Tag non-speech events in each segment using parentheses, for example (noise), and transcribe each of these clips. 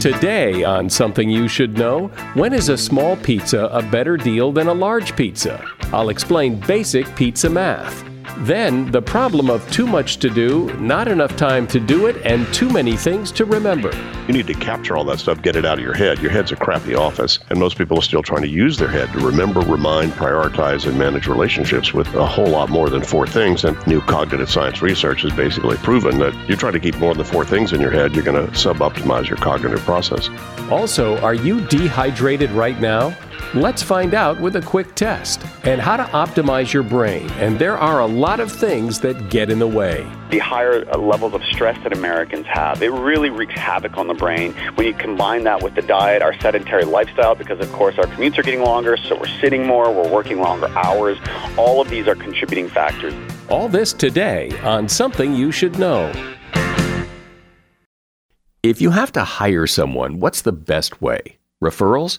Today on Something You Should Know, when is a small pizza a better deal than a large pizza? I'll explain basic pizza math. Then, the problem of too much to do, not enough time to do it, and too many things to remember. You need to capture all that stuff, get it out of your head. Your head's a crappy office, and most people are still trying to use their head to remember, remind, prioritize, and manage relationships with a whole lot more than four things. And new cognitive science research has basically proven that you try to keep more than four things in your head, you're going to sub-optimize your cognitive process. Also, are you dehydrated right now? Let's find out with a quick test and how to optimize your brain. And there are a lot of things that get in the way. The higher levels of stress that Americans have, it really wreaks havoc on the brain. When you combine that with the diet, our sedentary lifestyle, because of course our commutes are getting longer, so we're sitting more, we're working longer hours, all of these are contributing factors. All this today on Something You Should Know. If you have to hire someone, what's the best way? Referrals?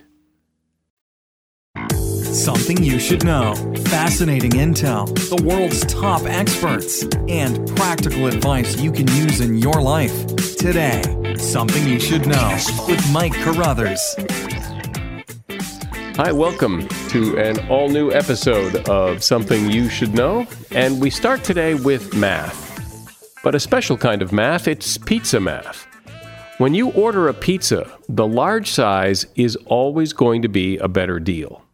Something you should know. Fascinating intel, the world's top experts, and practical advice you can use in your life. Today, Something You Should Know with Mike Carruthers. Hi, welcome to an all new episode of Something You Should Know. And we start today with math, but a special kind of math. It's pizza math. When you order a pizza, the large size is always going to be a better deal.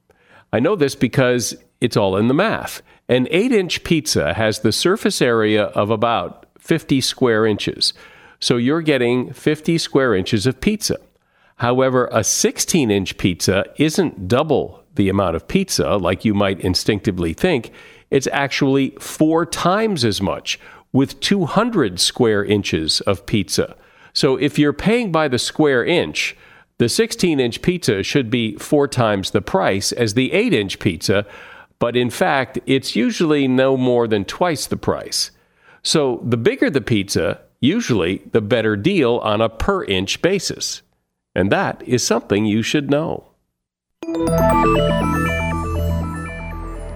I know this because it's all in the math. An 8 inch pizza has the surface area of about 50 square inches. So you're getting 50 square inches of pizza. However, a 16 inch pizza isn't double the amount of pizza like you might instinctively think. It's actually four times as much with 200 square inches of pizza. So if you're paying by the square inch, the 16 inch pizza should be four times the price as the 8 inch pizza, but in fact, it's usually no more than twice the price. So the bigger the pizza, usually the better deal on a per inch basis. And that is something you should know.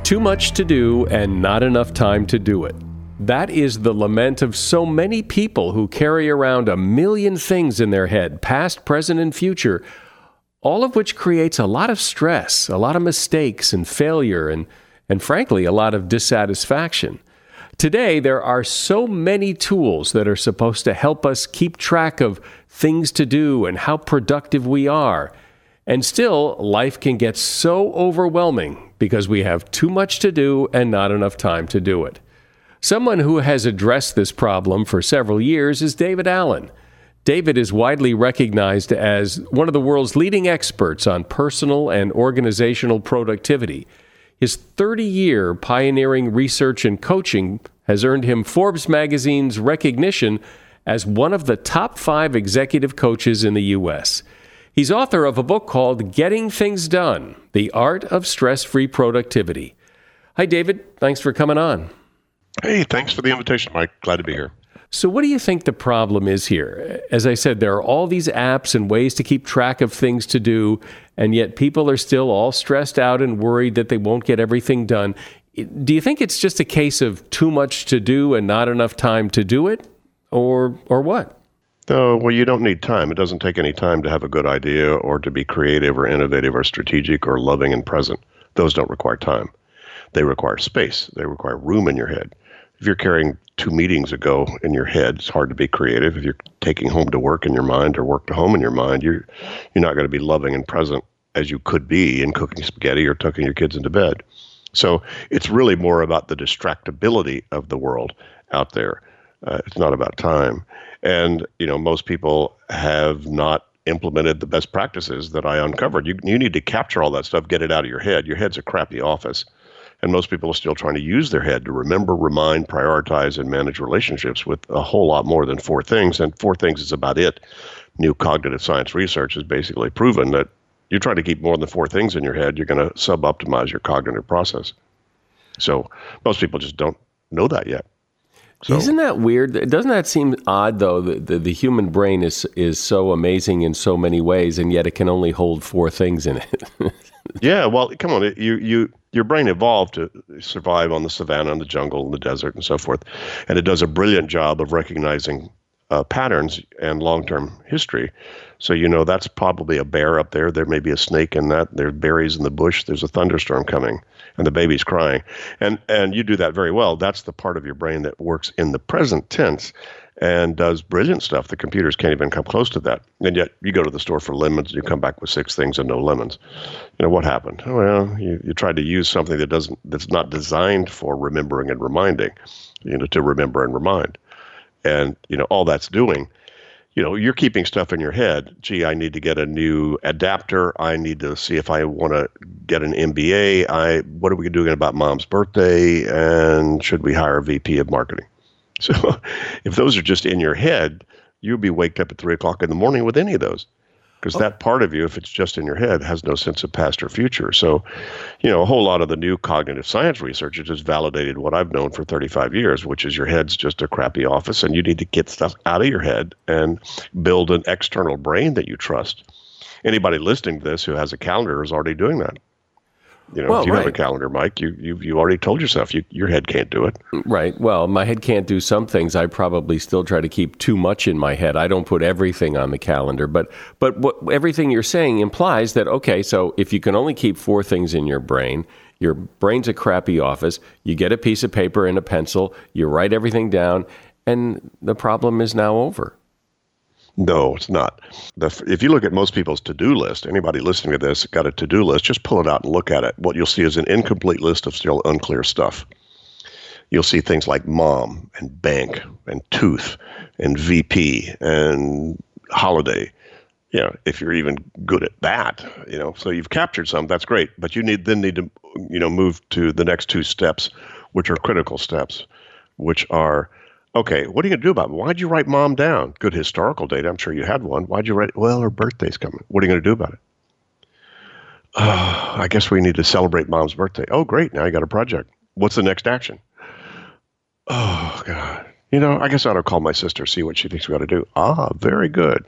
Too much to do and not enough time to do it. That is the lament of so many people who carry around a million things in their head, past, present, and future, all of which creates a lot of stress, a lot of mistakes and failure, and, and frankly, a lot of dissatisfaction. Today, there are so many tools that are supposed to help us keep track of things to do and how productive we are. And still, life can get so overwhelming because we have too much to do and not enough time to do it. Someone who has addressed this problem for several years is David Allen. David is widely recognized as one of the world's leading experts on personal and organizational productivity. His 30 year pioneering research and coaching has earned him Forbes magazine's recognition as one of the top five executive coaches in the U.S. He's author of a book called Getting Things Done The Art of Stress Free Productivity. Hi, David. Thanks for coming on. Hey, thanks for the invitation, Mike. Glad to be here. So, what do you think the problem is here? As I said, there are all these apps and ways to keep track of things to do, and yet people are still all stressed out and worried that they won't get everything done. Do you think it's just a case of too much to do and not enough time to do it, or or what? Oh, well, you don't need time. It doesn't take any time to have a good idea or to be creative or innovative or strategic or loving and present. Those don't require time. They require space. They require room in your head if you're carrying two meetings ago in your head, it's hard to be creative. If you're taking home to work in your mind or work to home in your mind, you're you're not going to be loving and present as you could be in cooking spaghetti or tucking your kids into bed. So it's really more about the distractibility of the world out there. Uh, it's not about time. And you know, most people have not implemented the best practices that I uncovered. You you need to capture all that stuff, get it out of your head. Your head's a crappy office. And most people are still trying to use their head to remember, remind, prioritize, and manage relationships with a whole lot more than four things. And four things is about it. New cognitive science research has basically proven that you try to keep more than four things in your head, you're going to sub optimize your cognitive process. So most people just don't know that yet. So, Isn't that weird? Doesn't that seem odd, though? The, the, the, human brain is is so amazing in so many ways, and yet it can only hold four things in it. (laughs) yeah, well, come on, you you your brain evolved to survive on the savannah and the jungle and the desert and so forth, and it does a brilliant job of recognizing uh, patterns and long-term history. So you know that's probably a bear up there. There may be a snake in that. There's berries in the bush. There's a thunderstorm coming, and the baby's crying. And and you do that very well. That's the part of your brain that works in the present tense and does brilliant stuff. The computers can't even come close to that. And yet you go to the store for lemons and you come back with six things and no lemons. You know what happened? Well, you, you tried to use something that doesn't that's not designed for remembering and reminding, you know, to remember and remind. And you know all that's doing you know, you're keeping stuff in your head. Gee, I need to get a new adapter. I need to see if I want to get an MBA. I what are we doing about mom's birthday? And should we hire a VP of marketing? (laughs) So, if those are just in your head, you'll be waked up at three o'clock in the morning with any of those because oh. that part of you, if it's just in your head, has no sense of past or future. So, you know, a whole lot of the new cognitive science research has just validated what I've known for 35 years, which is your head's just a crappy office and you need to get stuff out of your head and build an external brain that you trust. Anybody listening to this who has a calendar is already doing that. You know, well, if you right. have a calendar, Mike, you you you already told yourself you, your head can't do it. Right. Well, my head can't do some things. I probably still try to keep too much in my head. I don't put everything on the calendar, but but what everything you're saying implies that okay, so if you can only keep four things in your brain, your brain's a crappy office. You get a piece of paper and a pencil, you write everything down, and the problem is now over. No, it's not. The, if you look at most people's to do list, anybody listening to this got a to do list, just pull it out and look at it. What you'll see is an incomplete list of still unclear stuff. You'll see things like mom and bank and tooth and VP and holiday. You know, if you're even good at that, you know, so you've captured some, that's great. But you need then need to, you know, move to the next two steps, which are critical steps, which are Okay, what are you going to do about it? Why'd you write mom down? Good historical data. I'm sure you had one. Why'd you write? Well, her birthday's coming. What are you going to do about it? Uh, (sighs) I guess we need to celebrate mom's birthday. Oh, great. Now you got a project. What's the next action? (sighs) Oh, God. You know, I guess I ought to call my sister, see what she thinks we ought to do. Ah, very good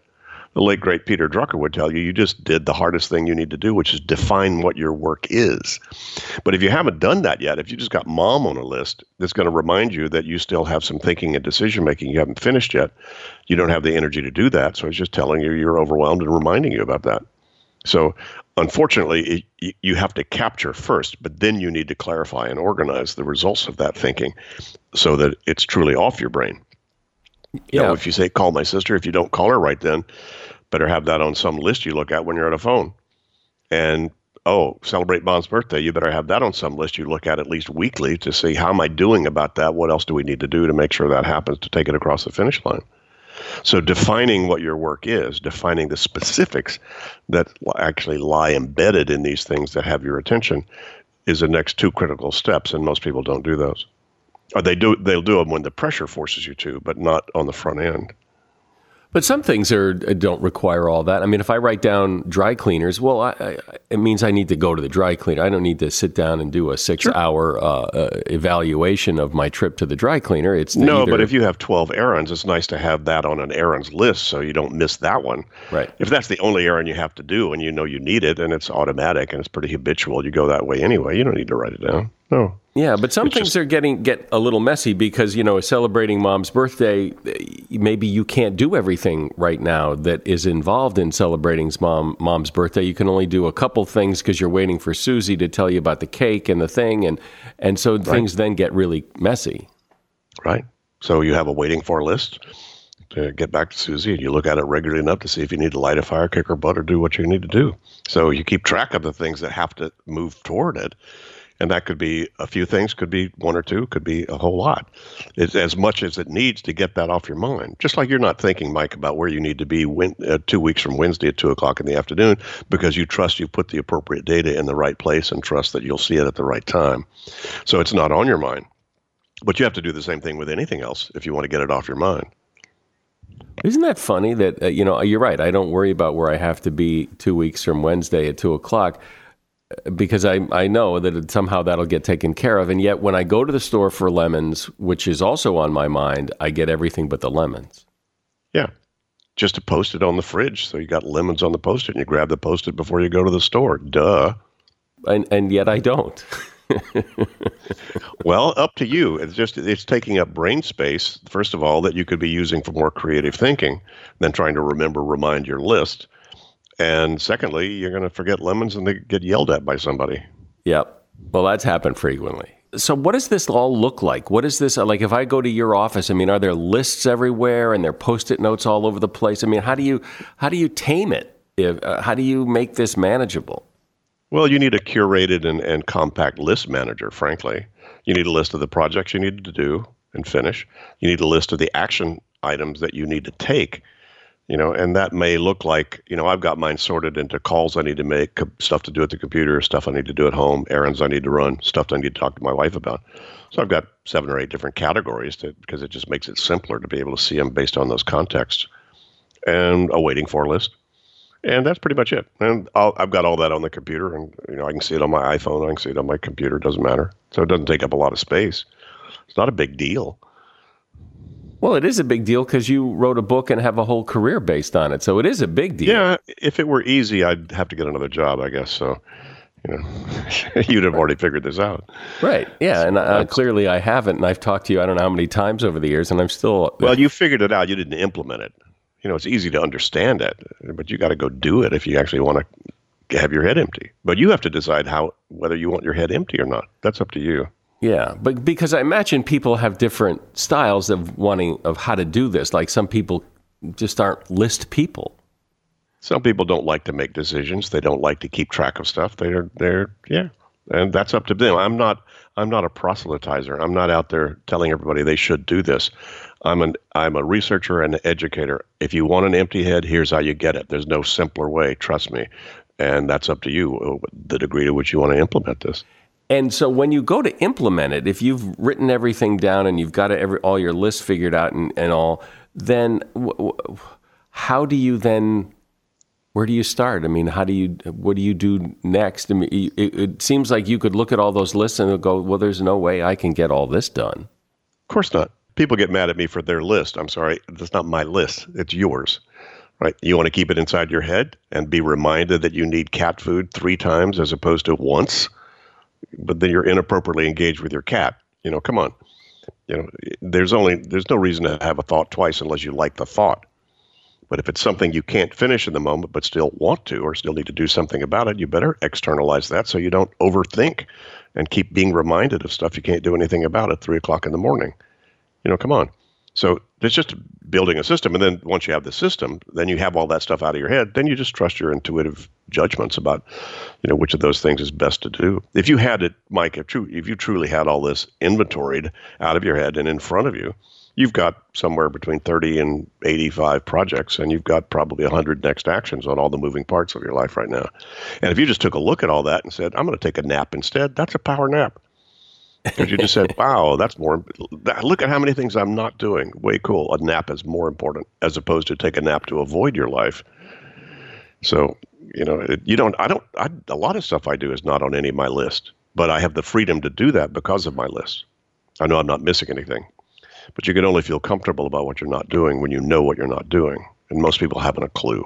the late great Peter Drucker would tell you, you just did the hardest thing you need to do, which is define what your work is. But if you haven't done that yet, if you just got mom on a list, that's going to remind you that you still have some thinking and decision making you haven't finished yet. You don't have the energy to do that. So it's just telling you you're overwhelmed and reminding you about that. So unfortunately, it, you have to capture first, but then you need to clarify and organize the results of that thinking so that it's truly off your brain. Yeah. You know, if you say call my sister, if you don't call her right then, better have that on some list you look at when you're on a phone. And oh, celebrate Bond's birthday, you better have that on some list you look at at least weekly to see how am I doing about that? What else do we need to do to make sure that happens to take it across the finish line? So defining what your work is, defining the specifics that actually lie embedded in these things that have your attention, is the next two critical steps, and most people don't do those. Or they do they'll do them when the pressure forces you to, but not on the front end. But some things are uh, don't require all that. I mean, if I write down dry cleaners, well, I, I, it means I need to go to the dry cleaner. I don't need to sit down and do a six-hour sure. uh, uh, evaluation of my trip to the dry cleaner. It's no, either... but if you have twelve errands, it's nice to have that on an errands list so you don't miss that one. Right. If that's the only errand you have to do and you know you need it and it's automatic and it's pretty habitual, you go that way anyway. You don't need to write it down. No. Yeah, but some it's things just, are getting get a little messy because you know, celebrating mom's birthday, eh, maybe you can't do everything right now that is involved in celebrating mom mom's birthday. You can only do a couple things because you're waiting for Susie to tell you about the cake and the thing, and and so right. things then get really messy. Right. So you have a waiting for list to get back to Susie, and you look at it regularly enough to see if you need to light a fire, kick her butt, or do what you need to do. So you keep track of the things that have to move toward it and that could be a few things, could be one or two, could be a whole lot. It's as much as it needs to get that off your mind. Just like you're not thinking, Mike, about where you need to be when, uh, two weeks from Wednesday at two o'clock in the afternoon because you trust you put the appropriate data in the right place and trust that you'll see it at the right time. So it's not on your mind. But you have to do the same thing with anything else if you want to get it off your mind. Isn't that funny that, uh, you know, you're right. I don't worry about where I have to be two weeks from Wednesday at two o'clock because I, I know that somehow that'll get taken care of. And yet, when I go to the store for lemons, which is also on my mind, I get everything but the lemons. Yeah. Just to post it on the fridge. So you got lemons on the post it and you grab the post it before you go to the store. Duh. And, and yet I don't. (laughs) well, up to you. It's just it's taking up brain space, first of all, that you could be using for more creative thinking than trying to remember, remind your list. And secondly, you're going to forget lemons and they get yelled at by somebody. Yep. Well, that's happened frequently. So, what does this all look like? What is this like? If I go to your office, I mean, are there lists everywhere and there are post-it notes all over the place? I mean, how do you how do you tame it? If, uh, how do you make this manageable? Well, you need a curated and, and compact list manager. Frankly, you need a list of the projects you need to do and finish. You need a list of the action items that you need to take you know and that may look like you know i've got mine sorted into calls i need to make stuff to do at the computer stuff i need to do at home errands i need to run stuff i need to talk to my wife about. So i've got seven or eight different categories to, because it just makes it simpler to be able to see them based on those contexts and a waiting for list. And that's pretty much it. And i have got all that on the computer and you know i can see it on my iphone i can see it on my computer it doesn't matter. So it doesn't take up a lot of space. It's not a big deal well, it is a big deal because you wrote a book and have a whole career based on it. So it is a big deal. Yeah. If it were easy, I'd have to get another job, I guess. So, you know, (laughs) you'd have already figured this out. Right. Yeah. And uh, clearly I haven't. And I've talked to you, I don't know how many times over the years, and I'm still. Uh, well, you figured it out. You didn't implement it. You know, it's easy to understand it, but you got to go do it if you actually want to have your head empty. But you have to decide how whether you want your head empty or not. That's up to you. Yeah, but because I imagine people have different styles of wanting of how to do this. Like some people just aren't list people. Some people don't like to make decisions. They don't like to keep track of stuff. They're they're yeah, and that's up to them. I'm not I'm not a proselytizer. I'm not out there telling everybody they should do this. I'm an I'm a researcher and an educator. If you want an empty head, here's how you get it. There's no simpler way. Trust me, and that's up to you uh, the degree to which you want to implement this. And so when you go to implement it, if you've written everything down and you've got every, all your lists figured out and, and all, then w- w- how do you then, where do you start? I mean, how do you, what do you do next? I mean, it, it seems like you could look at all those lists and go, well, there's no way I can get all this done. Of course not. People get mad at me for their list. I'm sorry, that's not my list. It's yours right? You want to keep it inside your head and be reminded that you need cat food three times as opposed to once but then you're inappropriately engaged with your cat. You know, come on. You know, there's only there's no reason to have a thought twice unless you like the thought. But if it's something you can't finish in the moment but still want to or still need to do something about it, you better externalize that so you don't overthink and keep being reminded of stuff you can't do anything about at three o'clock in the morning. You know, come on. So it's just building a system. And then once you have the system, then you have all that stuff out of your head. Then you just trust your intuitive judgments about, you know, which of those things is best to do. If you had it, Mike, if, true, if you truly had all this inventoried out of your head and in front of you, you've got somewhere between 30 and 85 projects, and you've got probably 100 next actions on all the moving parts of your life right now. And if you just took a look at all that and said, I'm going to take a nap instead, that's a power nap. Because you just said, (laughs) wow, that's more, look at how many things I'm not doing. Way cool. A nap is more important as opposed to take a nap to avoid your life. So, you know, you don't, I don't, I, a lot of stuff I do is not on any of my list, but I have the freedom to do that because of my list. I know I'm not missing anything. But you can only feel comfortable about what you're not doing when you know what you're not doing. And most people haven't a clue.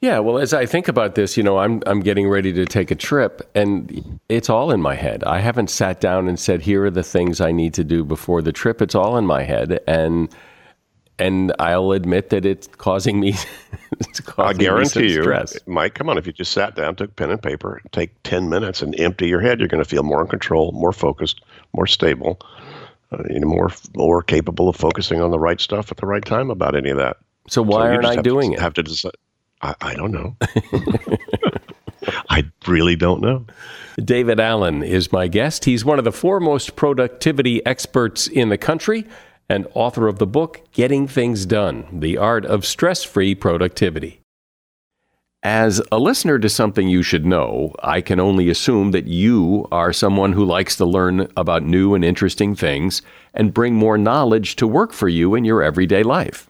Yeah, well, as I think about this, you know, I'm I'm getting ready to take a trip, and it's all in my head. I haven't sat down and said, "Here are the things I need to do before the trip." It's all in my head, and and I'll admit that it's causing me. (laughs) it's causing I guarantee me you, stress. Mike. Come on, if you just sat down, took pen and paper, take ten minutes, and empty your head, you're going to feel more in control, more focused, more stable, uh, you know, more more capable of focusing on the right stuff at the right time about any of that. So why so aren't I doing to, it? Have to decide. I, I don't know. (laughs) I really don't know. David Allen is my guest. He's one of the foremost productivity experts in the country and author of the book Getting Things Done: The Art of Stress-Free Productivity. As a listener to something you should know, I can only assume that you are someone who likes to learn about new and interesting things and bring more knowledge to work for you in your everyday life.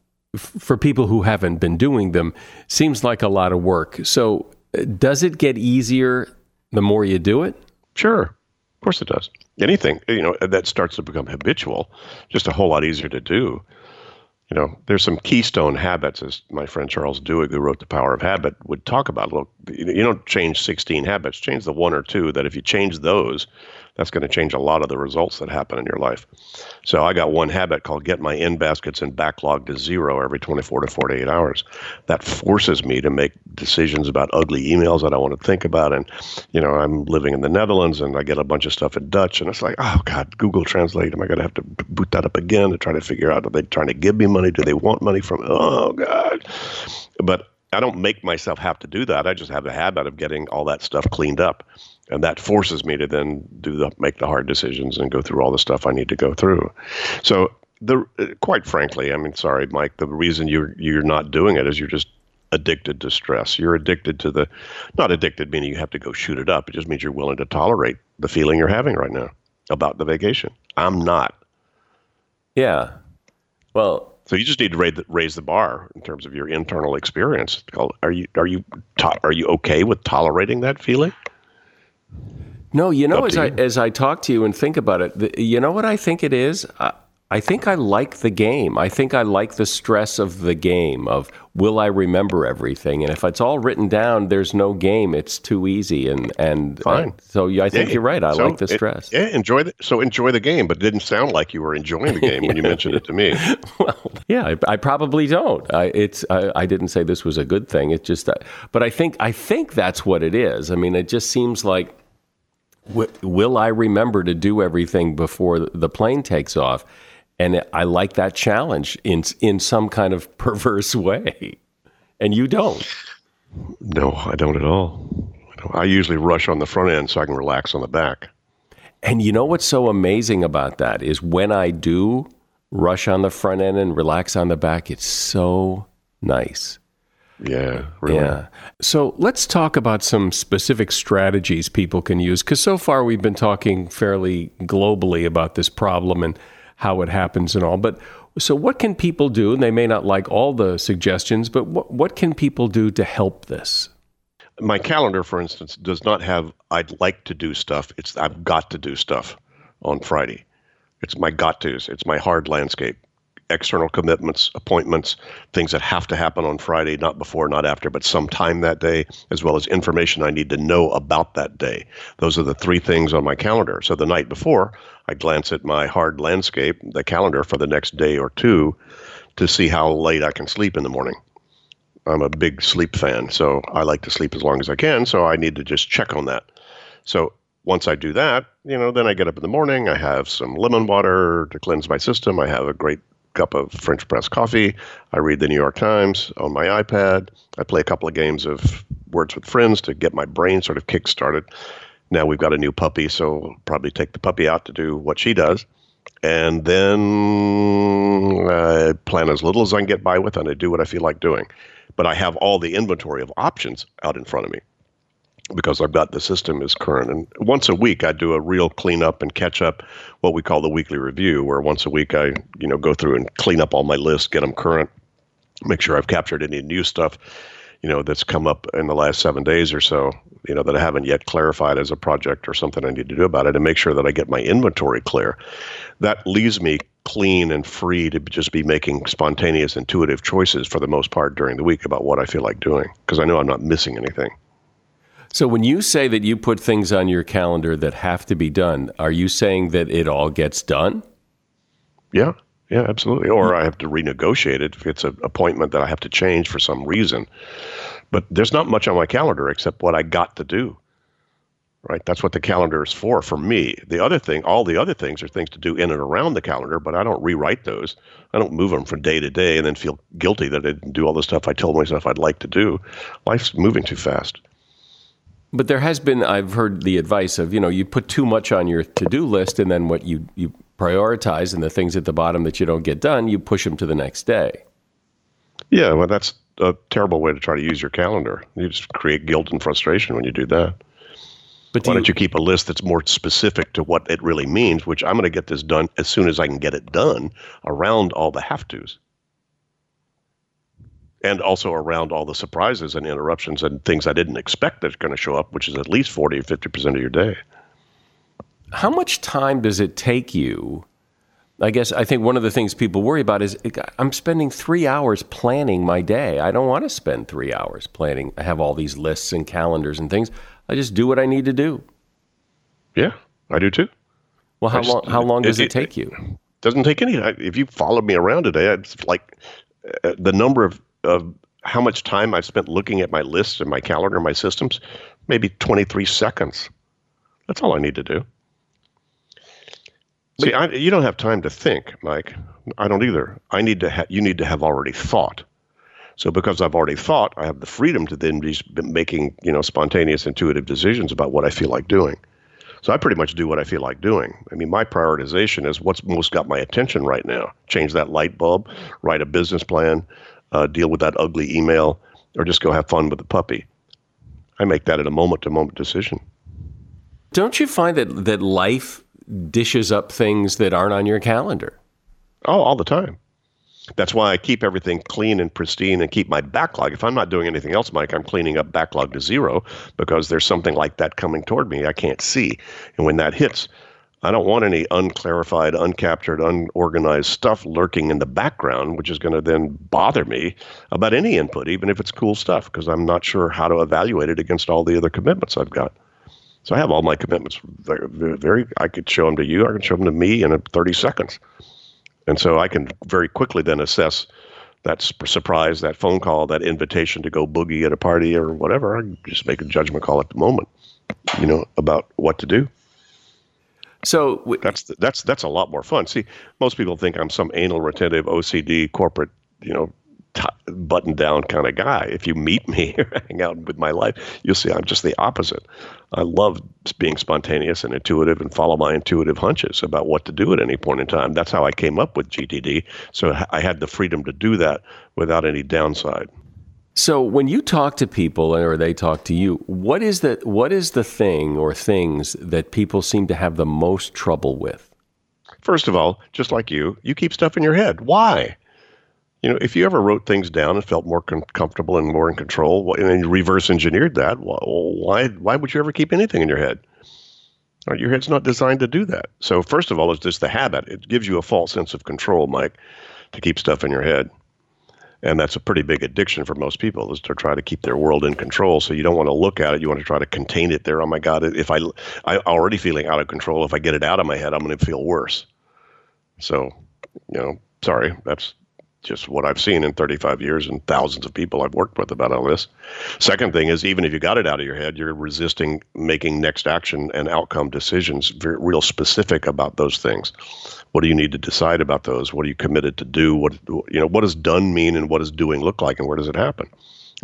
for people who haven't been doing them seems like a lot of work. So, uh, does it get easier the more you do it? Sure. Of course it does. Anything, uh, you know, uh, that starts to become habitual, just a whole lot easier to do you know, there's some keystone habits, as my friend Charles Duhigg, who wrote The Power of Habit, would talk about. Look, you don't change 16 habits, change the one or two. That if you change those, that's going to change a lot of the results that happen in your life. So I got one habit called get my in baskets and backlog to zero every 24 to 48 hours. That forces me to make decisions about ugly emails that I want to think about. And, you know, I'm living in the Netherlands and I get a bunch of stuff in Dutch and it's like, oh God, Google Translate. Am I going to have to boot that up again to try to figure out, are they trying to give me money? Do they want money from, oh God. But I don't make myself have to do that. I just have a habit of getting all that stuff cleaned up and that forces me to then do the make the hard decisions and go through all the stuff I need to go through. So the quite frankly, I mean, sorry, Mike, the reason you're you're not doing it is you're just addicted to stress. You're addicted to the not addicted meaning you have to go shoot it up. It just means you're willing to tolerate the feeling you're having right now about the vacation. I'm not. Yeah. Well, so you just need to raise the, raise the bar in terms of your internal experience. Are you are you are you okay with tolerating that feeling? No, you know, as I as I talk to you and think about it, the, you know what I think it is. I, I think I like the game. I think I like the stress of the game of will I remember everything? And if it's all written down, there's no game. It's too easy. And and fine. Uh, so I think yeah, you're right. I so like the stress. It, yeah, enjoy the so enjoy the game, but it didn't sound like you were enjoying the game when you mentioned it to me. (laughs) well, yeah, I, I probably don't. I, it's I, I, didn't say this was a good thing. It just, uh, but I think I think that's what it is. I mean, it just seems like will I remember to do everything before the plane takes off? And I like that challenge in in some kind of (laughs) perverse way. And you don't. No, I don't at all. I usually rush on the front end so I can relax on the back. And you know what's so amazing about that is when I do rush on the front end and relax on the back, it's so nice. Yeah, really. Yeah. So let's talk about some specific strategies people can use because so far we've been talking fairly globally about this problem and how it happens and all. But so, what can people do? And they may not like all the suggestions, but what, what can people do to help this? My calendar, for instance, does not have I'd like to do stuff. It's I've got to do stuff on Friday. It's my got tos. It's my hard landscape. External commitments, appointments, things that have to happen on Friday, not before, not after, but sometime that day, as well as information I need to know about that day. Those are the three things on my calendar. So the night before, I glance at my hard landscape, the calendar for the next day or two, to see how late I can sleep in the morning. I'm a big sleep fan, so I like to sleep as long as I can. So I need to just check on that. So once I do that, you know, then I get up in the morning. I have some lemon water to cleanse my system. I have a great cup of French press coffee. I read the New York Times on my iPad. I play a couple of games of Words with Friends to get my brain sort of kick started. Now we've got a new puppy, so probably take the puppy out to do what she does. And then I plan as little as I can get by with, and I do what I feel like doing. But I have all the inventory of options out in front of me because I've got the system is current. And once a week, I do a real cleanup and catch up, what we call the weekly review, where once a week I, you know, go through and clean up all my lists, get them current, make sure I've captured any new stuff, you know, that's come up in the last seven days or so, you know, that I haven't yet clarified as a project or something I need to do about it, and make sure that I get my inventory clear. That leaves me clean and free to just be making spontaneous, intuitive choices for the most part during the week about what I feel like doing because I know I'm not missing anything. So when you say that you put things on your calendar that have to be done, are you saying that it all gets done? Yeah, yeah, absolutely. Or hmm. I have to renegotiate it if it's an appointment that I have to change for some reason. But there's not much on my calendar except what I got to do. Right? That's what the calendar is for for me. The other thing, all the other things are things to do in and around the calendar, but I don't rewrite those. I don't move them from day to day and then feel guilty that I didn't do all the stuff I told myself I'd like to do. Life's moving too fast. But there has been, I've heard the advice of, you know, you put too much on your to do list, and then what you, you prioritize and the things at the bottom that you don't get done, you push them to the next day. Yeah, well, that's a terrible way to try to use your calendar. You just create guilt and frustration when you do that. But do Why don't you keep a list that's more specific to what it really means, which I'm going to get this done as soon as I can get it done around all the have tos? And also around all the surprises and interruptions and things I didn't expect that's going to show up, which is at least 40 or 50% of your day. How much time does it take you? I guess I think one of the things people worry about is I'm spending three hours planning my day. I don't want to spend three hours planning. I have all these lists and calendars and things. I just do what I need to do. Yeah, I do too. Well, how just, long? How long does it, it take you? Doesn't take any. If you followed me around today, it's like uh, the number of of how much time I've spent looking at my lists and my calendar, and my systems, maybe 23 seconds. That's all I need to do. See, I, you don't have time to think, Mike. I don't either. I need to. Ha- you need to have already thought. So because I've already thought, I have the freedom to then be making you know spontaneous, intuitive decisions about what I feel like doing. So I pretty much do what I feel like doing. I mean, my prioritization is what's most got my attention right now. Change that light bulb, write a business plan, uh, deal with that ugly email, or just go have fun with the puppy. I make that at a moment to moment decision. Don't you find that, that life dishes up things that aren't on your calendar? Oh, all the time. That's why I keep everything clean and pristine and keep my backlog. If I'm not doing anything else, Mike, I'm cleaning up backlog to zero because there's something like that coming toward me I can't see. And when that hits, I don't want any unclarified, uncaptured, unorganized stuff lurking in the background, which is going to then bother me about any input, even if it's cool stuff, because I'm not sure how to evaluate it against all the other commitments I've got. So I have all my commitments very, very I could show them to you, I can show them to me in 30 seconds. And so I can very quickly then assess that surprise, that phone call, that invitation to go boogie at a party or whatever. I just make a judgment call at the moment, you know, about what to do. So w- that's that's that's a lot more fun. See, most people think I'm some anal retentive OCD corporate, you know, t- button down kind of guy. If you meet me or (laughs) hang out with my life, you'll see I'm just the opposite. I love being spontaneous and intuitive and follow my intuitive hunches about what to do at any point in time. That's how I came up with GTD. So I had the freedom to do that without any downside. So when you talk to people or they talk to you, what is the what is the thing or things that people seem to have the most trouble with? First of all, just like you, you keep stuff in your head. Why? You know, if you ever wrote things down and felt more com- comfortable and more in control, and then you reverse engineered that, why why would you ever keep anything in your head? Uh, your head's not designed to do that. So first of all, it's just the habit. It gives you a false sense of control, Mike, to keep stuff in your head. And that's a pretty big addiction for most people is to try to keep their world in control. So you don't want to look at it. You want to try to contain it there. Oh my God, if I, I already feeling out of control. If I get it out of my head, I'm going to feel worse. So, you know, sorry, that's just what I've seen in 35 years and thousands of people I've worked with about all this. Second thing is, even if you got it out of your head, you're resisting making next action and outcome decisions, very, real specific about those things. What do you need to decide about those? What are you committed to do? What you know? What does done mean, and what does doing look like, and where does it happen?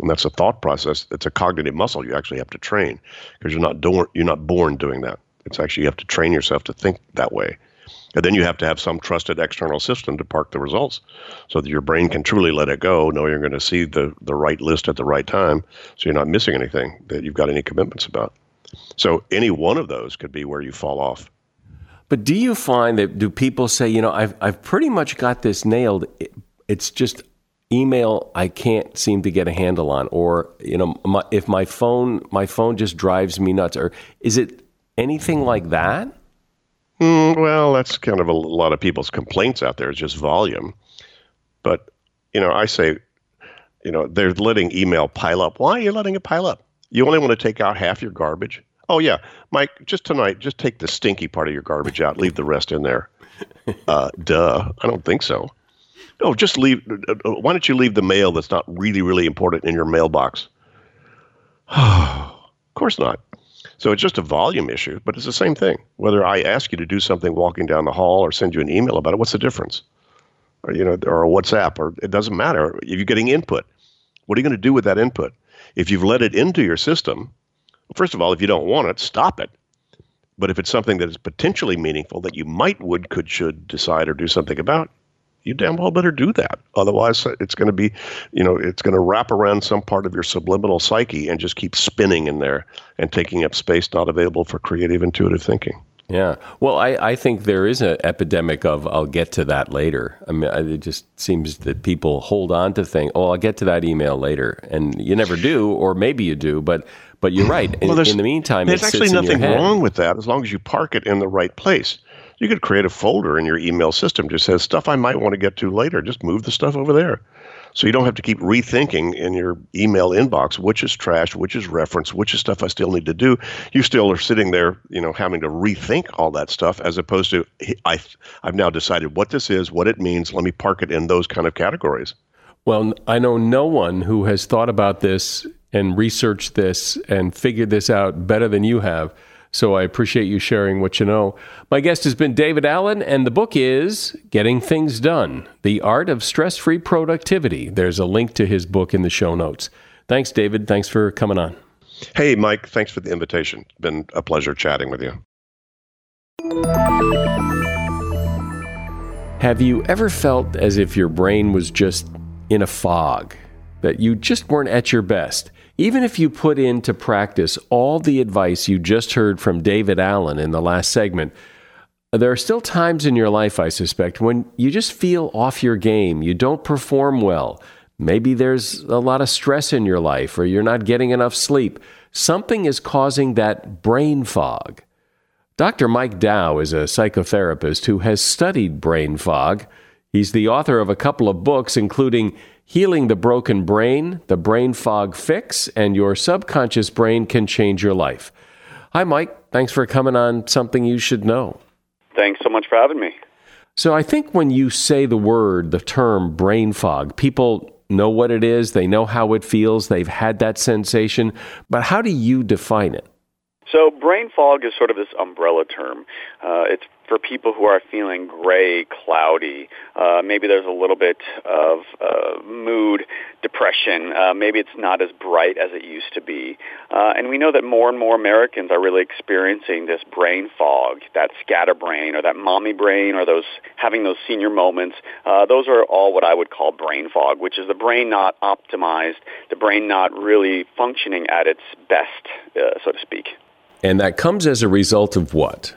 And that's a thought process. It's a cognitive muscle you actually have to train because you're not do- you're not born doing that. It's actually you have to train yourself to think that way. And then you have to have some trusted external system to park the results so that your brain can truly let it go, know you're going to see the, the right list at the right time so you're not missing anything that you've got any commitments about. So any one of those could be where you fall off. But do you find that do people say, you know, I've I've pretty much got this nailed. It's just email I can't seem to get a handle on, or you know, my, if my phone my phone just drives me nuts, or is it anything like that? Mm, well, that's kind of a lot of people's complaints out there. It's just volume. But, you know, I say, you know, they're letting email pile up. Why are you letting it pile up? You only want to take out half your garbage? Oh, yeah. Mike, just tonight, just take the stinky part of your garbage out, leave the rest in there. (laughs) Uh, duh. I don't think so. No, just leave. Uh, uh, why don't you leave the mail that's not really, really important in your mailbox? (sighs) of course not. So it's just a volume issue, but it's the same thing. Whether I ask you to do something walking down the hall or send you an email about it, what's the difference? Or you know, or a WhatsApp, or it doesn't matter. If you're getting input, what are you going to do with that input? If you've let it into your system, first of all, if you don't want it, stop it. But if it's something that is potentially meaningful that you might, would, could, should decide or do something about, you damn well better do that. Otherwise, it's going to be, you know, it's going to wrap around some part of your subliminal psyche and just keep spinning in there and taking up space not available for creative, intuitive thinking. Yeah. Well, I, I think there is an epidemic of I'll get to that later. I mean, it just seems that people hold on to things. Oh, I'll get to that email later, and you never do, or maybe you do, but but you're right. In, well, in the meantime, there's actually nothing wrong with that as long as you park it in the right place you could create a folder in your email system just says stuff I might want to get to later. Just move the stuff over there. So you don't have to keep rethinking in your email inbox which is trash, which is reference, which is stuff I still need to do. You still are sitting there, you know, having to rethink all that stuff as opposed to I I've now decided what this is, what it means. Let me park it in those kind of categories. Well, I know no one who has thought about this and researched this and figured this out better than you have. So I appreciate you sharing what you know. My guest has been David Allen, and the book is Getting Things Done The Art of Stress Free Productivity. There's a link to his book in the show notes. Thanks, David. Thanks for coming on. Hey, Mike. Thanks for the invitation. It's been a pleasure chatting with you. Have you ever felt as if your brain was just in a fog, that you just weren't at your best? Even if you put into practice all the advice you just heard from David Allen in the last segment, there are still times in your life, I suspect, when you just feel off your game. You don't perform well. Maybe there's a lot of stress in your life or you're not getting enough sleep. Something is causing that brain fog. Dr. Mike Dow is a psychotherapist who has studied brain fog. He's the author of a couple of books, including Healing the Broken Brain, The Brain Fog Fix, and Your Subconscious Brain Can Change Your Life. Hi, Mike. Thanks for coming on Something You Should Know. Thanks so much for having me. So, I think when you say the word, the term brain fog, people know what it is, they know how it feels, they've had that sensation, but how do you define it? So, brain fog is sort of this umbrella term. Uh, it's for people who are feeling gray, cloudy. Uh, maybe there's a little bit of uh, mood depression. Uh, maybe it's not as bright as it used to be. Uh, and we know that more and more Americans are really experiencing this brain fog, that scatterbrain or that mommy brain or those having those senior moments. Uh, those are all what I would call brain fog, which is the brain not optimized, the brain not really functioning at its best, uh, so to speak. And that comes as a result of what?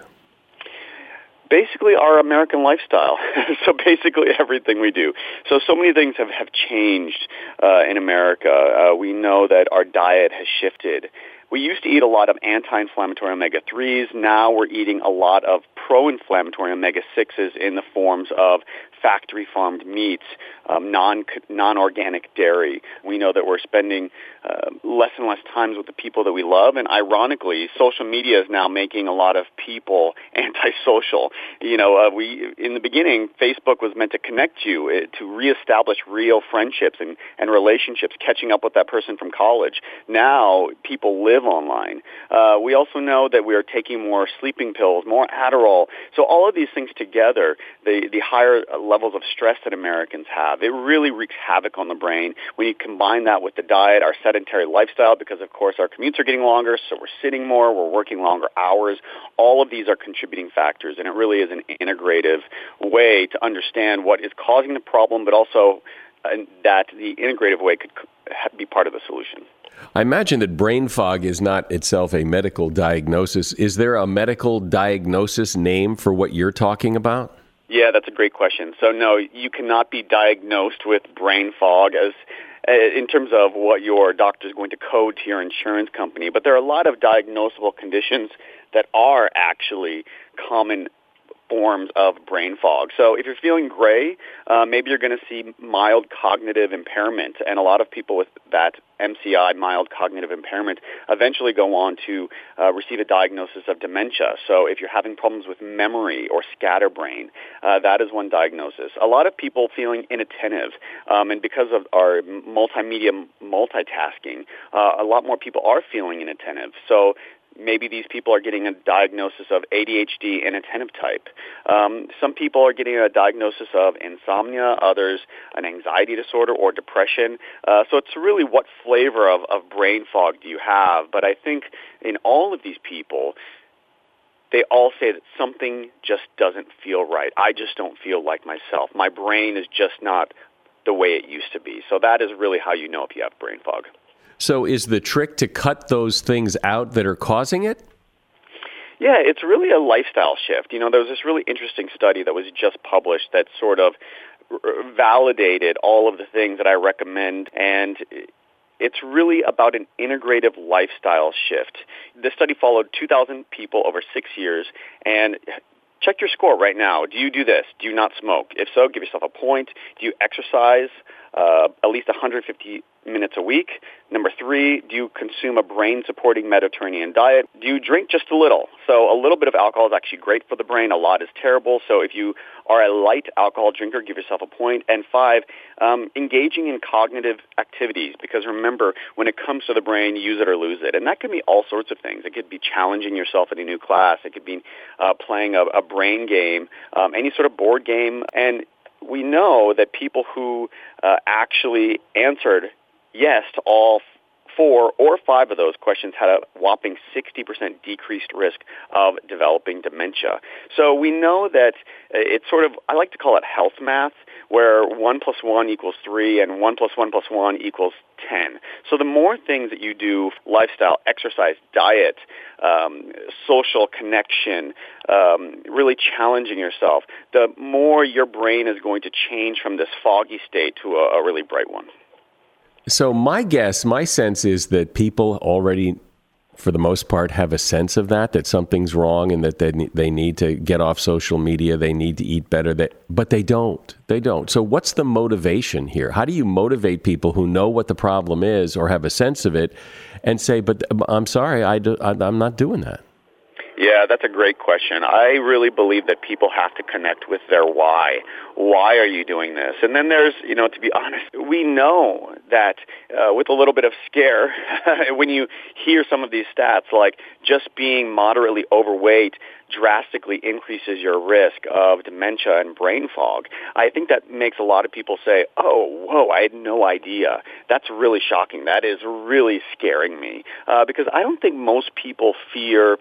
Basically our American lifestyle. (laughs) so basically everything we do. So so many things have have changed uh, in America. Uh, we know that our diet has shifted. We used to eat a lot of anti-inflammatory omega-3s. Now we're eating a lot of pro-inflammatory omega-6s in the forms of factory farmed meats, um, non non organic dairy. We know that we're spending uh, less and less times with the people that we love, and ironically, social media is now making a lot of people (laughs) antisocial. You know, uh, we in the beginning, Facebook was meant to connect you uh, to reestablish real friendships and and relationships, catching up with that person from college. Now people live online. Uh, we also know that we are taking more sleeping pills, more Adderall. So all of these things together, the the higher levels of stress that Americans have. It really wreaks havoc on the brain when you combine that with the diet, our sedentary lifestyle, because of course our commutes are getting longer, so we're sitting more, we're working longer hours. All of these are contributing factors, and it really is an integrative way to understand what is causing the problem, but also uh, that the integrative way could be part of the solution. I imagine that brain fog is not itself a medical diagnosis. Is there a medical diagnosis name for what you're talking about? Yeah, that's a great question. So no, you cannot be diagnosed with brain fog as uh, in terms of what your doctor is going to code to your insurance company. But there are a lot of diagnosable conditions that are actually common forms of brain fog. So if you're feeling gray, uh, maybe you're going to see mild cognitive impairment, and a lot of people with that MCI, mild cognitive impairment, eventually go on to uh, receive a diagnosis of dementia. So if you're having problems with memory or scatterbrain, uh, that is one diagnosis. A lot of people feeling inattentive, um, and because of our multimedia multitasking, uh, a lot more people are feeling inattentive. So maybe these people are getting a diagnosis of ADHD inattentive type. Um, some people are getting a diagnosis of insomnia, others an anxiety disorder or depression. Uh, so it's really what flavor of, of brain fog do you have? But I think in all of these people, they all say that something just doesn't feel right. I just don't feel like myself. My brain is just not the way it used to be. So that is really how you know if you have brain fog. So is the trick to cut those things out that are causing it? Yeah, it's really a lifestyle shift. You know, there was this really interesting study that was just published that sort of validated all of the things that I recommend and it's really about an integrative lifestyle shift. The study followed 2,000 people over six years, and check your score right now. Do you do this? Do you not smoke? If so, give yourself a point. Do you exercise uh, at least 150 minutes a week? Number three, do you consume a brain-supporting Mediterranean diet? Do you drink just a little? So a little bit of alcohol is actually great for the brain. A lot is terrible. So if you are a light alcohol drinker, give yourself a point. And five, um, engaging in cognitive activities. Because remember, when it comes to the brain, use it or lose it. And that can be all sorts of things. It could be challenging yourself in a new class. It could be uh, playing a, a brain game, um, any sort of board game. And we know that people who uh, actually answered yes to all four or five of those questions had a whopping 60% decreased risk of developing dementia. So we know that it's sort of, I like to call it health math, where 1 plus 1 equals 3 and 1 plus 1 plus 1 equals 10. So the more things that you do, lifestyle, exercise, diet, um, social connection, um, really challenging yourself, the more your brain is going to change from this foggy state to a, a really bright one. So my guess, my sense is that people already for the most part, have a sense of that, that something's wrong and that they, they need to get off social media, they need to eat better, that, but they don't. They don't. So, what's the motivation here? How do you motivate people who know what the problem is or have a sense of it and say, but um, I'm sorry, I do, I'm not doing that? Yeah, that's a great question. I really believe that people have to connect with their why. Why are you doing this? And then there's, you know, to be (laughs) honest, we know that uh, with a little bit of scare, (laughs) when you hear some of these stats, like just being moderately overweight drastically increases your risk of dementia and brain fog. I think that makes a lot of people say, oh, whoa, I had no idea. That's really shocking. That is really scaring me. Uh, because I don't think most people fear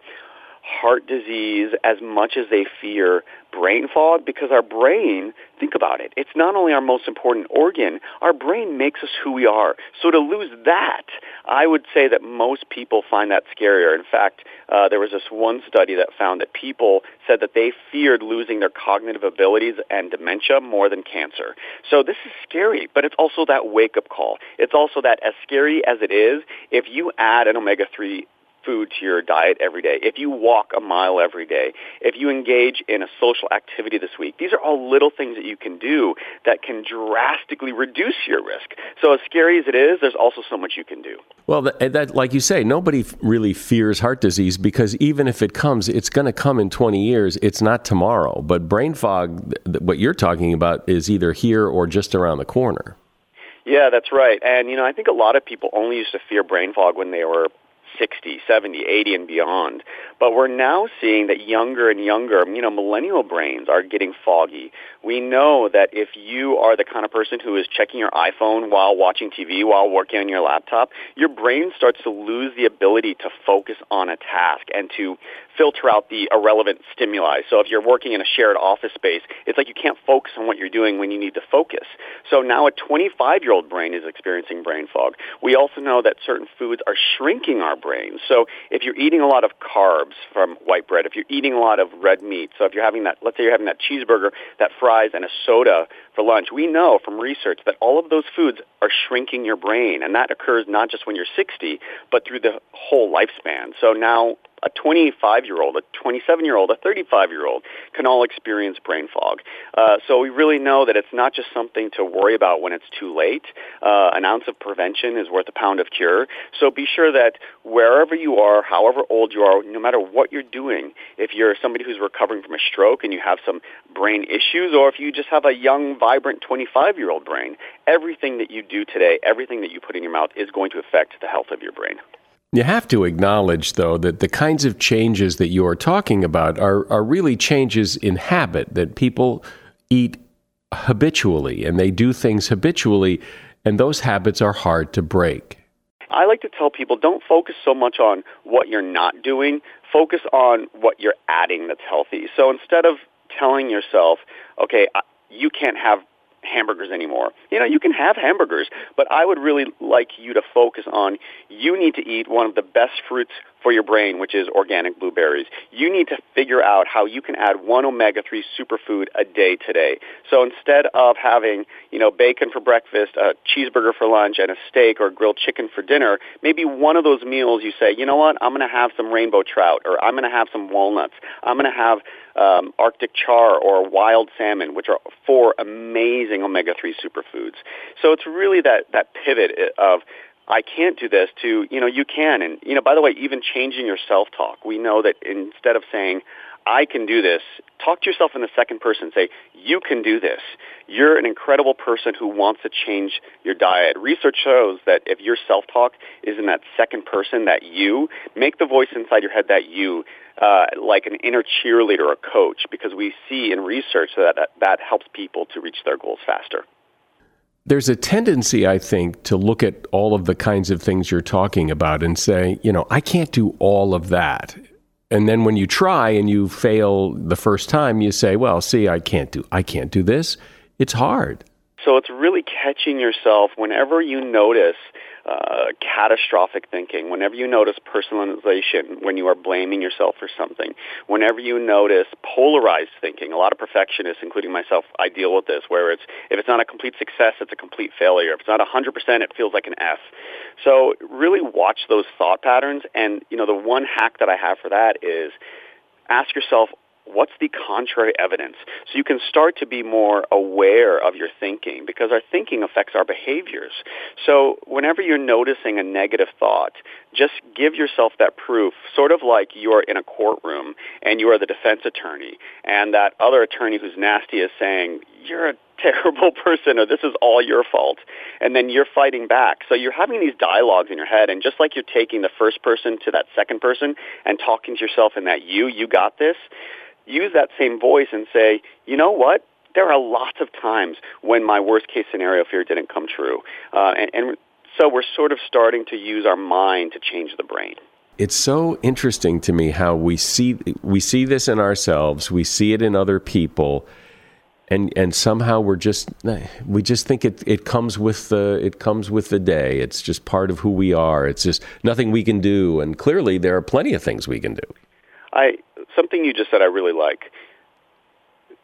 heart disease as much as they fear brain fog because our brain, think about it, it's not only our most important organ, our brain makes us who we are. So to lose that, I would say that most people find that scarier. In fact, uh, there was this one study that found that people said that they feared losing their cognitive abilities and dementia more than cancer. So this is scary, but it's also that wake-up call. It's also that as scary as it is, if you add an omega-3 food to your diet every day, if you walk a mile every day, if you engage in a social activity this week, these are all little things that you can do that can drastically reduce your risk. So as scary as it is, there's also so much you can do. Well, that, that like you say, nobody really fears heart disease because even if it comes, it's going to come in 20 years. It's not tomorrow. But brain fog, what you're talking about, is either here or just around the corner. Yeah, that's right. And, you know, I think a lot of people only used to fear brain fog when they were 60, 70, 80 and beyond. But we're now seeing that younger and younger, you know, millennial brains are getting foggy. We know that if you are the kind of person who is checking your iPhone while watching TV, while working on your laptop, your brain starts to lose the ability to focus on a task and to filter out the irrelevant stimuli. So if you're working in a shared office space, it's like you can't focus on what you're doing when you need to focus. So now a 25-year-old brain is experiencing brain fog. We also know that certain foods are shrinking our brains. So if you're eating a lot of carbs from white bread, if you're eating a lot of red meat, so if you're having that, let's say you're having that cheeseburger, that fries, and a soda for lunch, we know from research that all of those foods are shrinking your brain, and that occurs not just when you're 60, but through the whole lifespan. So now a 25 year old, a 27 year old, a 35 year old can all experience brain fog. Uh, so we really know that it's not just something to worry about when it's too late. Uh, an ounce of prevention is worth a pound of cure. So be sure that wherever you are, however old you are, no matter what you're doing, if you're somebody who's recovering from a stroke and you have some brain issues, or if you just have a young, vibrant 25 year old brain, everything that you do today, everything that you put in your mouth is going to affect the health of your brain. You have to acknowledge, though, that the kinds of changes that you are talking about are, are really changes in habit, that people eat habitually and they do things habitually, and those habits are hard to break. I like to tell people don't focus so much on what you're not doing, focus on what you're adding that's healthy. So instead of telling yourself, okay, you can't have hamburgers anymore. You know, you can have hamburgers, but I would really like you to focus on you need to eat one of the best fruits for your brain, which is organic blueberries. You need to figure out how you can add one omega-3 superfood a day today. So instead of having, you know, bacon for breakfast, a cheeseburger for lunch, and a steak or grilled chicken for dinner, maybe one of those meals you say, you know what, I'm going to have some rainbow trout, or I'm going to have some walnuts. I'm going to have um, Arctic char or wild salmon, which are four amazing omega-3 superfoods. So it's really that, that pivot of I can't do this to, you know, you can. And, you know, by the way, even changing your self-talk. We know that instead of saying, I can do this, talk to yourself in the second person. Say, you can do this. You're an incredible person who wants to change your diet. Research shows that if your self-talk is in that second person, that you, make the voice inside your head that you, uh, like an inner cheerleader or coach, because we see in research that that helps people to reach their goals faster. There's a tendency, I think, to look at all of the kinds of things you're talking about and say, you know, I can't do all of that. And then when you try and you fail the first time, you say, well, see, I can't do I can't do this. It's hard. So it's really catching yourself whenever you notice uh, catastrophic thinking, whenever you notice personalization, when you are blaming yourself for something, whenever you notice polarized thinking, a lot of perfectionists, including myself, I deal with this, where it's if it's not a complete success, it's a complete failure. If it's not 100%, it feels like an F. So really watch those thought patterns, and you know the one hack that I have for that is ask yourself what's the contrary evidence? So you can start to be more aware of your thinking because our thinking affects our behaviors. So whenever you're noticing a negative thought, just give yourself that proof, sort of like you're in a courtroom and you are the defense attorney and that other attorney who's nasty is saying, you're a (laughs) terrible person or this is all your fault and then you're fighting back so you're having these dialogues in your head and just like you're taking the first person to that second person and talking to yourself in that you you got this use that same voice and say, you know what? There are lots of times when my worst case scenario fear didn't come true. Uh, and, and so we're sort of starting to use our mind to change the brain. it's so interesting to me how we see we see this in ourselves, we see it in other people, and and somehow we're just we just think it it comes with the it comes with the day. It's just part of who we are. It's just nothing we can do, and clearly there are plenty of things we can do. I something you just said I really like.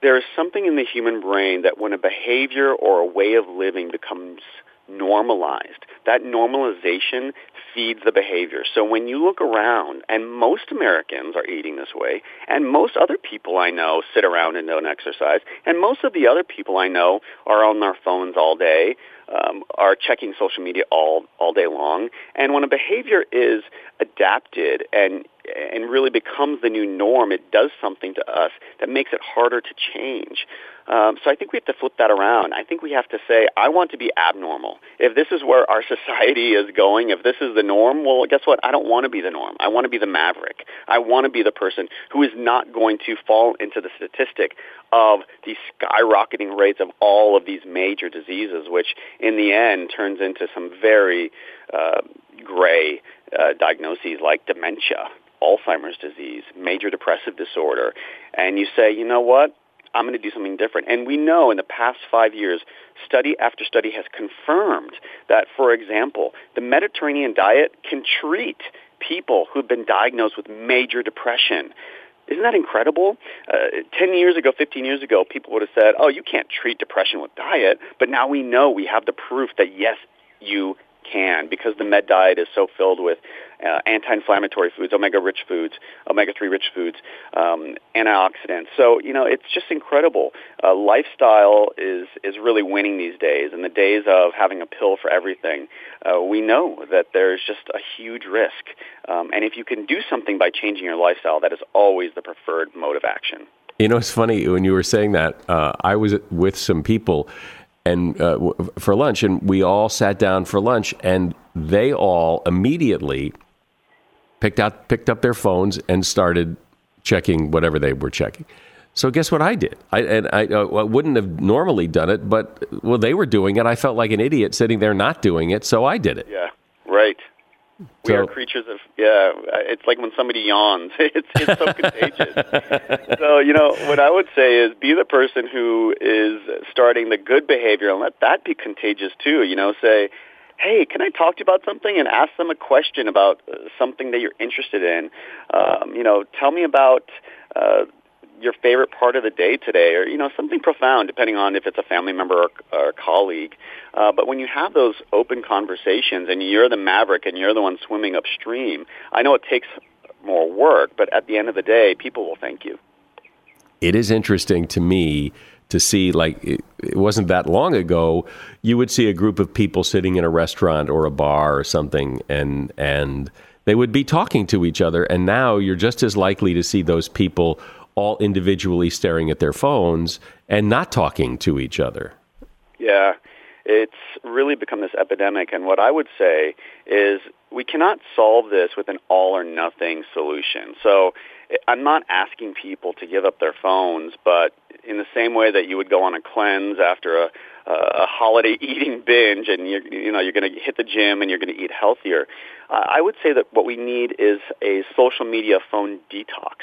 There is something in the human brain that when a behavior or a way of living becomes normalized. That normalization feeds the behavior. So when you look around, and most Americans are eating this way, and most other people I know sit around and don't exercise, and most of the other people I know are on their phones all day, um, are checking social media all all day long, and when a behavior is adapted and and really becomes the new norm, it does something to us that makes it harder to change. Um, so I think we have to flip that around. I think we have to say, I want to be abnormal. If this is where our (laughs) society is going, if this is the norm, well, guess what? I don't want to be the norm. I want to be the maverick. I want to be the person who is not going to fall into the statistic of the skyrocketing rates of all of these major diseases, which in the end turns into some very uh, gray uh, diagnoses like dementia, Alzheimer's disease, major depressive disorder, and you say, you know what? I'm going to do something different. And we know in the past five years, study after study has confirmed that, for example, the Mediterranean diet can treat people who've been diagnosed with major depression. Isn't that incredible? Uh, 10 years ago, 15 years ago, people would have said, oh, you can't treat depression with diet. But now we know we have the proof that, yes, you can because the med diet is so filled with uh, anti-inflammatory foods, omega-rich foods, omega-3 rich foods, um, antioxidants. So you know, it's just incredible. Uh, lifestyle is is really winning these days. In the days of having a pill for everything, uh, we know that there's just a huge risk. Um, and if you can do something by changing your lifestyle, that is always the preferred mode of action. You know, it's funny when you were saying that. Uh, I was with some people and uh, for lunch, and we all sat down for lunch, and they all immediately picked out picked up their phones and started checking whatever they were checking. So guess what I did? I and I, uh, I, wouldn't have normally done it, but well, they were doing it. I felt like an idiot sitting there not doing it, so I did it. Yeah, right. We so, are creatures of yeah. It's like when somebody yawns. (laughs) It's it's so contagious. (laughs) So you know what I would say is be the person who is starting the good behavior and let that be contagious too. You know, say, hey, can I talk to you about something? And ask them a question about uh, something that you're interested in. Um, you know, tell me about. Uh, your favorite part of the day today, or you know something profound, depending on if it's a family member or, or a colleague. Uh, but when you have those open conversations, and you're the maverick, and you're the one swimming upstream, I know it takes more work, but at the end of the day, people will thank you. It is interesting to me to see like it, it, wasn't that long ago you would see a group of people sitting in a restaurant or a bar or something and and they would be talking to each other and now you're just as likely to see those people all individually staring at their phones and not talking to each other. Yeah, it's really become this epidemic. And what I would say is we cannot solve this with an all or nothing solution. So I'm not asking people to give up their phones, but in the same way that you would go on a cleanse after a, a holiday (laughs) eating binge and you're, you know, you're going to hit the gym and you're going to eat healthier, uh, I would say that what we need is a social media phone detox.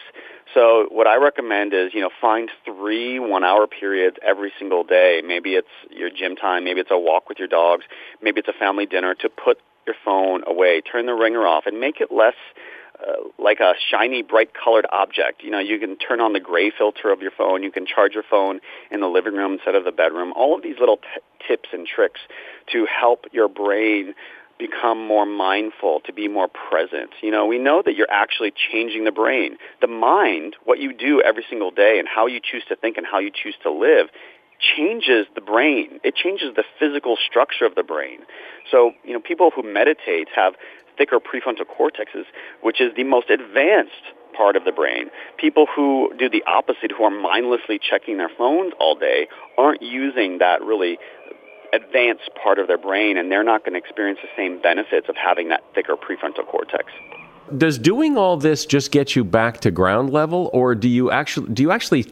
So what I recommend is, you know, find three one-hour periods every single day. Maybe it's your gym time, maybe it's a walk with your dogs, maybe it's a family dinner to put your phone away, turn the ringer off, and make it less uh, like a shiny, bright-colored object. You know, you can turn on the gray filter of your phone. You can charge your phone in the living room instead of the bedroom. All of these little t- tips and tricks to help your brain become more mindful, to be more present. You know, we know that you're actually changing the brain. The mind, what you do every single day and how you choose to think and how you choose to live changes the brain. It changes the physical structure of the brain. So, you know, people who meditate have thicker prefrontal cortexes, which is the most advanced part of the brain. People who do the opposite, who are mindlessly checking their phones all day, aren't using that really advanced part of their brain, and they're not going to experience the same benefits of having that thicker prefrontal cortex. Does doing all this just get you back to ground level, or do you actually do you actually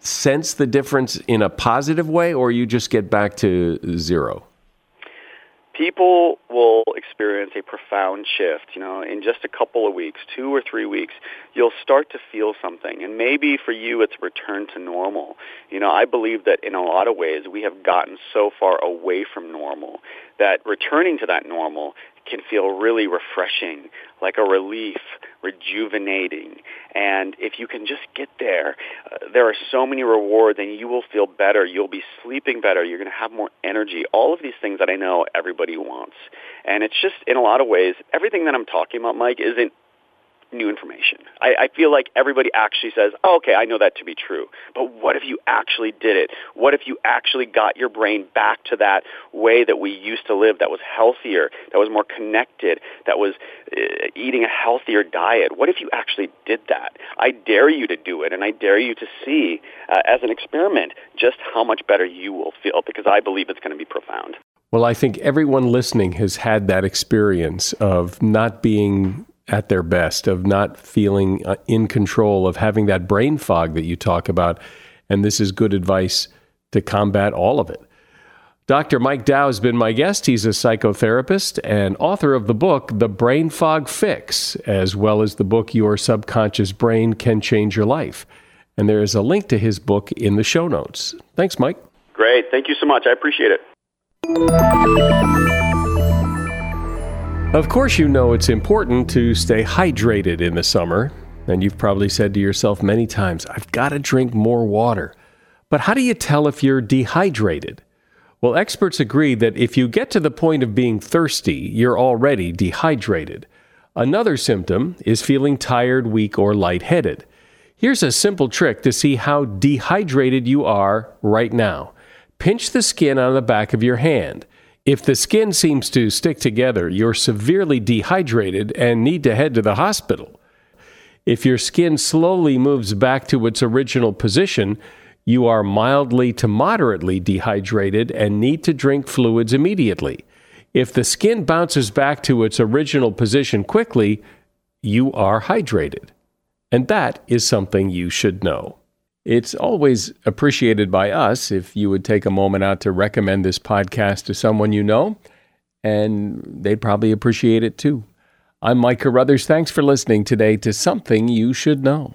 sense the difference in a positive way, or you just get back to zero? People will experience a profound shift. You know, in just a couple of weeks, two or three weeks, you'll start to feel something. And maybe for you, it's return to normal. You know, I believe that in a lot of ways, we have gotten so far away from normal that returning to that normal can feel really refreshing, like a relief, rejuvenating. And if you can just get there, uh, there are so many rewards and you will feel better. You'll be sleeping better. You're going to have more energy. All of these things that I know everybody wants. And it's just, in a lot of ways, everything that I'm talking about, Mike, isn't new information. I, I feel like everybody actually says, oh, okay, I know that to be true. But what if you actually did it? What if you actually got your brain back to that way that we used to live that was healthier, that was more connected, that was uh, eating a healthier diet? What if you actually did that? I dare you to do it, and I dare you to see uh, as an experiment just how much better you will feel because I believe it's going to be profound. Well, I think everyone listening has had that experience of not being at their best, of not feeling uh, in control, of having that brain fog that you talk about. And this is good advice to combat all of it. Dr. Mike Dow has been my guest. He's a psychotherapist and author of the book, The Brain Fog Fix, as well as the book, Your Subconscious Brain Can Change Your Life. And there is a link to his book in the show notes. Thanks, Mike. Great. Thank you so much. I appreciate it. Of course, you know it's important to stay hydrated in the summer, and you've probably said to yourself many times, I've got to drink more water. But how do you tell if you're dehydrated? Well, experts agree that if you get to the point of being thirsty, you're already dehydrated. Another symptom is feeling tired, weak, or lightheaded. Here's a simple trick to see how dehydrated you are right now. Pinch the skin on the back of your hand. If the skin seems to stick together, you're severely dehydrated and need to head to the hospital. If your skin slowly moves back to its original position, you are mildly to moderately dehydrated and need to drink fluids immediately. If the skin bounces back to its original position quickly, you are hydrated. And that is something you should know. It's always appreciated by us if you would take a moment out to recommend this podcast to someone you know, and they'd probably appreciate it too. I'm Mike Carruthers. Thanks for listening today to Something You Should Know.